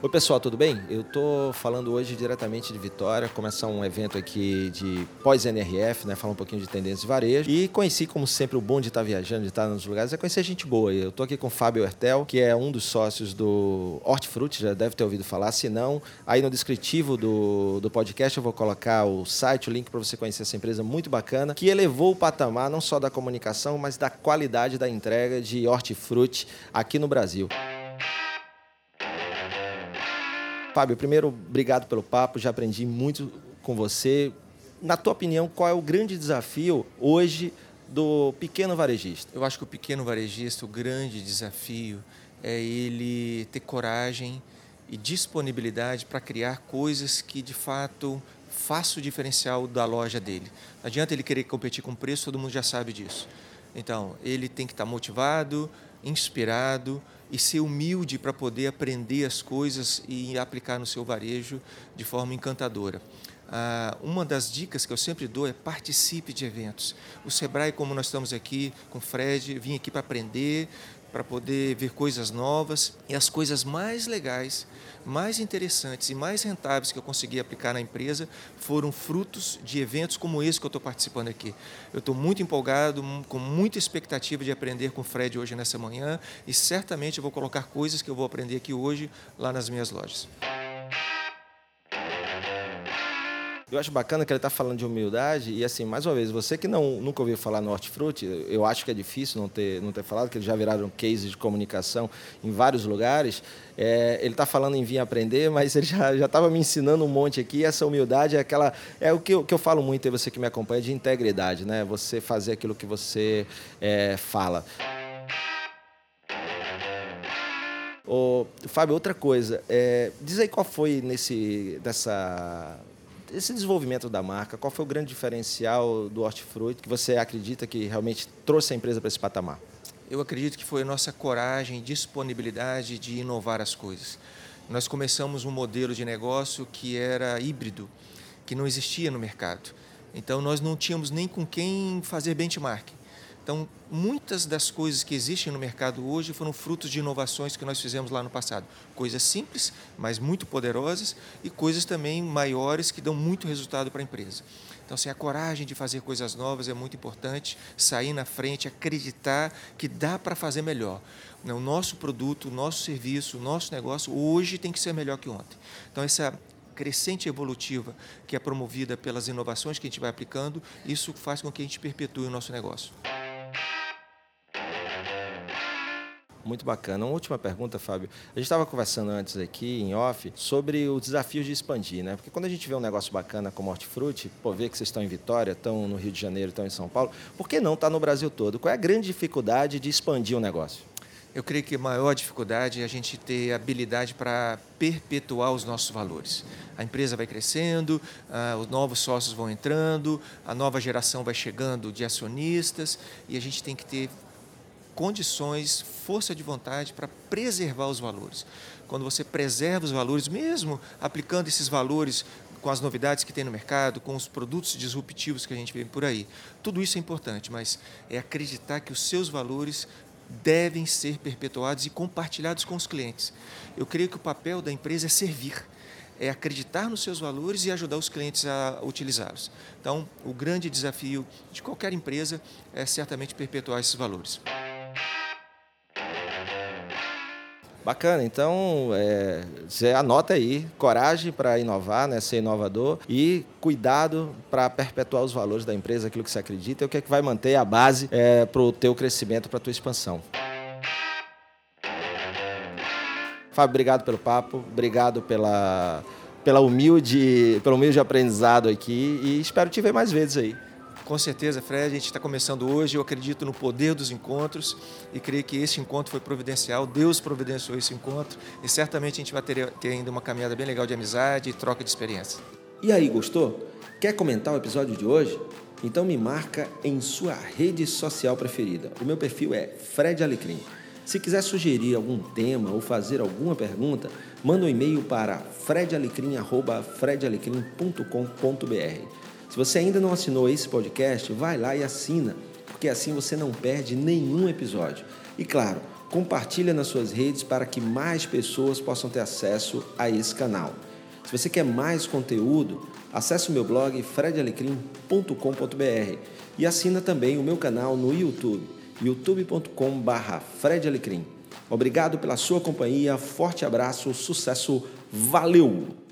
Oi pessoal, tudo bem? Eu estou falando hoje diretamente de Vitória, começar um evento aqui de pós-NRF, né? Falar um pouquinho de tendências de varejo. E conheci, como sempre, o bom de estar viajando, de estar nos lugares, é conhecer gente boa. Eu estou aqui com o Fábio Hertel, que é um dos sócios do Hortifruti, já deve ter ouvido falar. Se não, aí no descritivo do, do podcast eu vou colocar o site, o link para você conhecer essa empresa muito bacana, que elevou o patamar não só da comunicação, mas da qualidade da entrega de hortifruti aqui no Brasil. Fábio, primeiro, obrigado pelo papo, já aprendi muito com você. Na tua opinião, qual é o grande desafio hoje do pequeno varejista? Eu acho que o pequeno varejista, o grande desafio é ele ter coragem e disponibilidade para criar coisas que de fato façam o diferencial da loja dele. Não adianta ele querer competir com preço, todo mundo já sabe disso. Então, ele tem que estar motivado, inspirado e ser humilde para poder aprender as coisas e aplicar no seu varejo de forma encantadora. Ah, uma das dicas que eu sempre dou é participe de eventos. O Sebrae, como nós estamos aqui com o Fred, vim aqui para aprender, para poder ver coisas novas e as coisas mais legais, mais interessantes e mais rentáveis que eu consegui aplicar na empresa foram frutos de eventos como esse que eu estou participando aqui. Eu estou muito empolgado, com muita expectativa de aprender com o Fred hoje nessa manhã e certamente eu vou colocar coisas que eu vou aprender aqui hoje lá nas minhas lojas. Eu acho bacana que ele está falando de humildade e assim, mais uma vez, você que não, nunca ouviu falar no Hortifruti, eu acho que é difícil não ter, não ter falado, que eles já viraram case de comunicação em vários lugares. É, ele está falando em vir aprender, mas ele já estava me ensinando um monte aqui. Essa humildade é aquela é o que eu, que eu falo muito, e você que me acompanha, de integridade, né? Você fazer aquilo que você é, fala. Ô, Fábio, outra coisa, é, diz aí qual foi nesse, dessa esse desenvolvimento da marca, qual foi o grande diferencial do Hortifruti que você acredita que realmente trouxe a empresa para esse patamar? Eu acredito que foi a nossa coragem, disponibilidade de inovar as coisas. Nós começamos um modelo de negócio que era híbrido, que não existia no mercado. Então nós não tínhamos nem com quem fazer benchmarking. Então, muitas das coisas que existem no mercado hoje foram frutos de inovações que nós fizemos lá no passado. Coisas simples, mas muito poderosas, e coisas também maiores que dão muito resultado para a empresa. Então, assim, a coragem de fazer coisas novas é muito importante, sair na frente, acreditar que dá para fazer melhor. O nosso produto, o nosso serviço, o nosso negócio hoje tem que ser melhor que ontem. Então, essa crescente evolutiva que é promovida pelas inovações que a gente vai aplicando, isso faz com que a gente perpetue o nosso negócio. Muito bacana. Uma última pergunta, Fábio. A gente estava conversando antes aqui, em off, sobre os desafios de expandir, né? Porque quando a gente vê um negócio bacana como Hortifruti, pô, vê que vocês estão em Vitória, estão no Rio de Janeiro, estão em São Paulo, por que não estar tá no Brasil todo? Qual é a grande dificuldade de expandir o um negócio? Eu creio que a maior dificuldade é a gente ter habilidade para perpetuar os nossos valores. A empresa vai crescendo, uh, os novos sócios vão entrando, a nova geração vai chegando de acionistas e a gente tem que ter condições, força de vontade para preservar os valores. Quando você preserva os valores, mesmo aplicando esses valores com as novidades que tem no mercado, com os produtos disruptivos que a gente vê por aí, tudo isso é importante, mas é acreditar que os seus valores devem ser perpetuados e compartilhados com os clientes. Eu creio que o papel da empresa é servir é acreditar nos seus valores e ajudar os clientes a utilizá-los. Então, o grande desafio de qualquer empresa é certamente perpetuar esses valores. Bacana, então é, você anota aí, coragem para inovar, né, ser inovador e cuidado para perpetuar os valores da empresa, aquilo que você acredita, e o que, é que vai manter a base é, para o teu crescimento, para a tua expansão. Fábio, obrigado pelo papo, obrigado pela, pela humilde, pelo humilde aprendizado aqui e espero te ver mais vezes aí. Com certeza, Fred, a gente está começando hoje. Eu acredito no poder dos encontros e creio que esse encontro foi providencial. Deus providenciou esse encontro e certamente a gente vai ter, ter ainda uma caminhada bem legal de amizade e troca de experiência. E aí, gostou? Quer comentar o episódio de hoje? Então me marca em sua rede social preferida. O meu perfil é Fred Alecrim. Se quiser sugerir algum tema ou fazer alguma pergunta, manda um e-mail para fredalecrim.com.br. Se você ainda não assinou esse podcast, vai lá e assina, porque assim você não perde nenhum episódio. E claro, compartilha nas suas redes para que mais pessoas possam ter acesso a esse canal. Se você quer mais conteúdo, acesse o meu blog fredalecrim.com.br e assina também o meu canal no YouTube, youtube.com/fredalecrim. Obrigado pela sua companhia, forte abraço, sucesso, valeu!